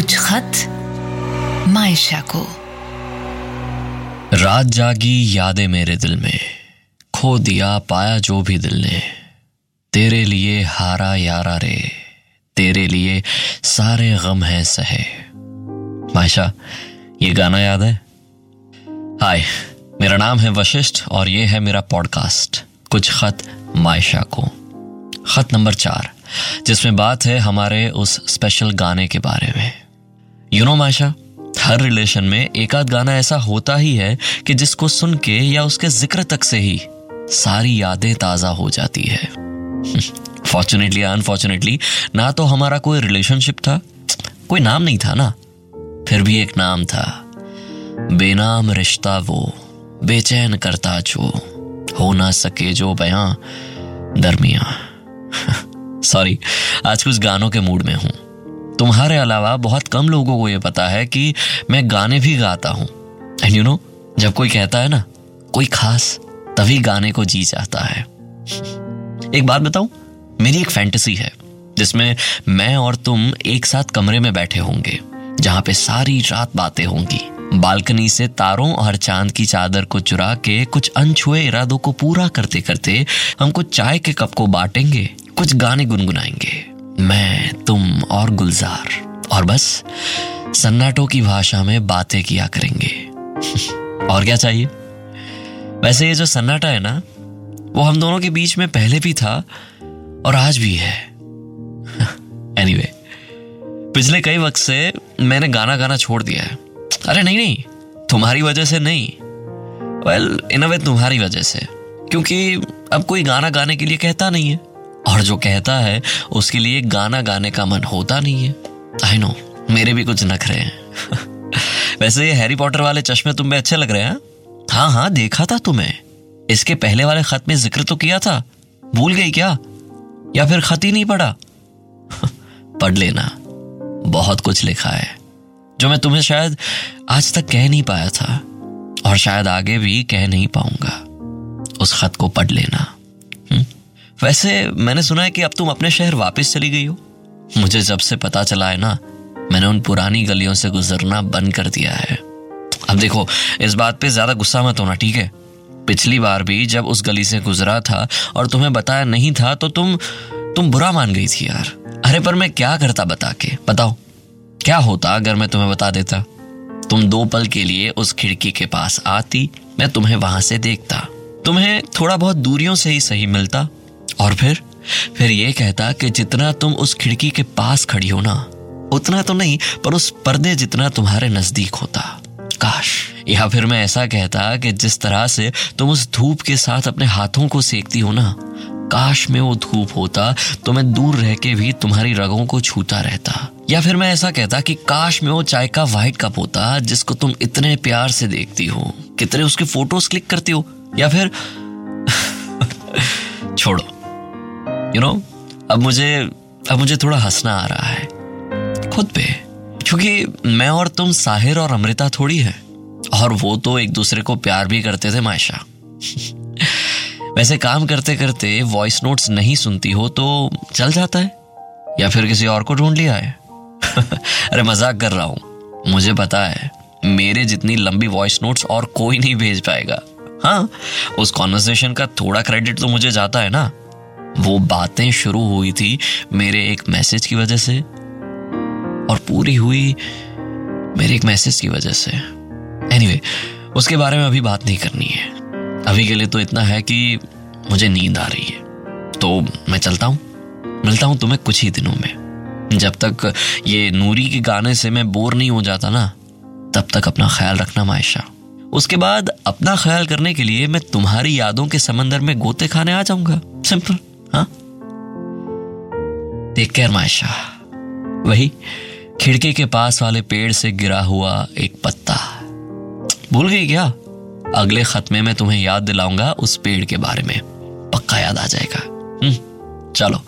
कुछ खत मायशा को। रात जागी यादें मेरे दिल में, खो दिया पाया जो भी दिल ने। तेरे लिए हारा यारा रे, तेरे लिए सारे गम हैं सहे। मायशा, ये गाना याद है? हाय, मेरा नाम है वशिष्ठ और ये है मेरा पॉडकास्ट, कुछ खत मायशा को। खत नंबर चार, जिसमें बात है हमारे उस स्पेशल गाने के बारे में। यू नो माशा हर रिलेशन में एक आध गाना ऐसा होता ही है कि जिसको सुन के या उसके ज़िक्र तक से ही सारी यादें ताज़ा हो जाती है। फॉर्चुनेटली अनफॉर्चुनेटली ना तो हमारा कोई रिलेशनशिप था, कोई नाम नहीं था ना, फिर भी एक नाम था। बेनाम रिश्ता वो, बेचैन करता जो, हो ना सके जो बयां, दरमिया। सॉरी आज कुछ गानों के मूड में हूँ। तुम्हारे अलावा बहुत कम लोगों को यह पता है कि मैं गाने भी गाता हूँ। एंड यू नो जब कोई कहता है ना, कोई खास, तभी गाने को जी जाता है। एक बात बताऊँ, मेरी एक फैंटेसी है, जिसमें मैं और तुम एक साथ कमरे में बैठे होंगे, जहाँ पे सारी रात बातें होंगी। बालकनी से तारों और चाँद की चादर को चुरा के कुछ अनछुए इरादों को पूरा करते करते हम कुछ चाय के कप को बांटेंगे, कुछ गाने गुनगुनाएँगे। मैं तुम और गुलजार। और बस सन्नाटों की भाषा में बातें किया करेंगे। और क्या चाहिए? वैसे ये जो सन्नाटा है ना वो हम दोनों के बीच में पहले भी था और आज भी है। एनीवे anyway, पिछले कई वक्त से मैंने गाना गाना छोड़ दिया है। अरे नहीं नहीं तुम्हारी वजह से नहीं। वेल इन अ वे तुम्हारी वजह से। क्योंकि अब कोई गाना गाने के लिए कहता नहीं है। और जो कहता है, उसके लिए गाना गाने का मन होता नहीं है। आई नो मेरे भी कुछ नखरे हैं। वैसे ये हैरी पॉटर वाले चश्मे तुम्हें अच्छे लग रहे हैं? हाँ हाँ देखा था तुम्हें। इसके पहले वाले खत में ज़िक्र तो किया था। भूल गई क्या? या फिर खत ही नहीं पढ़ा? पढ़ लेना। बहुत कुछ लिखा है, जो मैं तुम्हें शायद आज तक कह नहीं पाया था, और शायद आगे भी कह नहीं पाऊँगा। उस खत को पढ़ लेना। वैसे मैंने सुना है कि अब तुम अपने शहर वापस चली गई हो। मुझे जब से पता चला है ना, मैंने उन पुरानी गलियों से गुजरना बंद कर दिया है। अब देखो, इस बात पे ज़्यादा गुस्सा मत होना, ठीक है? पिछली बार भी जब उस गली से गुजरा था और तुम्हें बताया नहीं था तो तुम तुम बुरा मान गई थी यार। अरे, पर मैं क्या करता बता के? बताओ, क्या होता अगर मैं तुम्हें बता देता? तुम दो पल के लिए उस खिड़की के पास आती, मैं तुम्हें वहाँ से देखता। तुम्हें थोड़ा बहुत दूरियों से ही सही मिलता और फिर फिर ये कहता कि जितना तुम उस खिड़की के पास खड़ी हो ना, उतना तो नहीं, पर उस पर्दे जितना तुम्हारे नज़दीक होता। काश। या फिर मैं ऐसा कहता कि जिस तरह से तुम उस धूप के साथ अपने हाथों को सेकती हो ना, काश में वो धूप होता तो मैं दूर रह के भी तुम्हारी रगों को छूता रहता। या फिर मैं ऐसा कहता कि काश में वो चाय का व्हाइट कप होता, जिसको तुम इतने प्यार से देखती हो। कितने उसके फ़ोटोज़ क्लिक करती हो। या फिर, छोड़ो। यू नो अब मुझे अब मुझे थोड़ा हंसना आ रहा है। खुद पे। क्योंकि मैं और तुम साहिर और अमृता थोड़ी है। और वो तो एक दूसरे को प्यार भी करते थे, मायशा। वैसे काम करते करते वॉइस नोट्स नहीं सुनती हो तो चल जाता है। या फिर किसी और को ढूंढ लिया है। अरे मज़ाक कर रहा हूँ। मुझे पता है, मेरे जितनी लंबी वॉइस नोट्स और कोई नहीं भेज पाएगा। हाँ उस कॉन्वर्सेशन का थोड़ा क्रेडिट तो मुझे जाता है ना। वो बातें शुरू हुई थी मेरे एक मैसेज की वजह से और पूरी हुई मेरे एक मैसेज की वजह से। एनीवे anyway, उसके बारे में अभी बात नहीं करनी है। अभी के लिए तो इतना है कि मुझे नींद आ रही है। तो मैं चलता हूँ। मिलता हूँ तुम्हें कुछ ही दिनों में। जब तक ये नूरी के गाने से मैं बोर नहीं हो जाता ना तब तक अपना ख्याल रखना मायशा। उसके बाद अपना ख्याल करने के लिए मैं तुम्हारी यादों के समंदर में गोते खाने आ जाऊँगा। सिंपल हाँ? टेक केयर मायशा वही खिड़की के पास वाले पेड़ से गिरा हुआ एक पत्ता। भूल गई क्या? अगले खत में तुम्हें याद दिलाऊँगा उस पेड़ के बारे में। पक्का याद आ जाएगा। हम्म चलो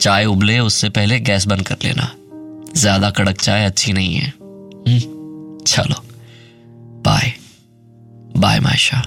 चाय उबले उससे पहले गैस बंद कर लेना। ज़्यादा कड़क चाय अच्छी नहीं है। हम्म, चलो बाय। बाय मायशा।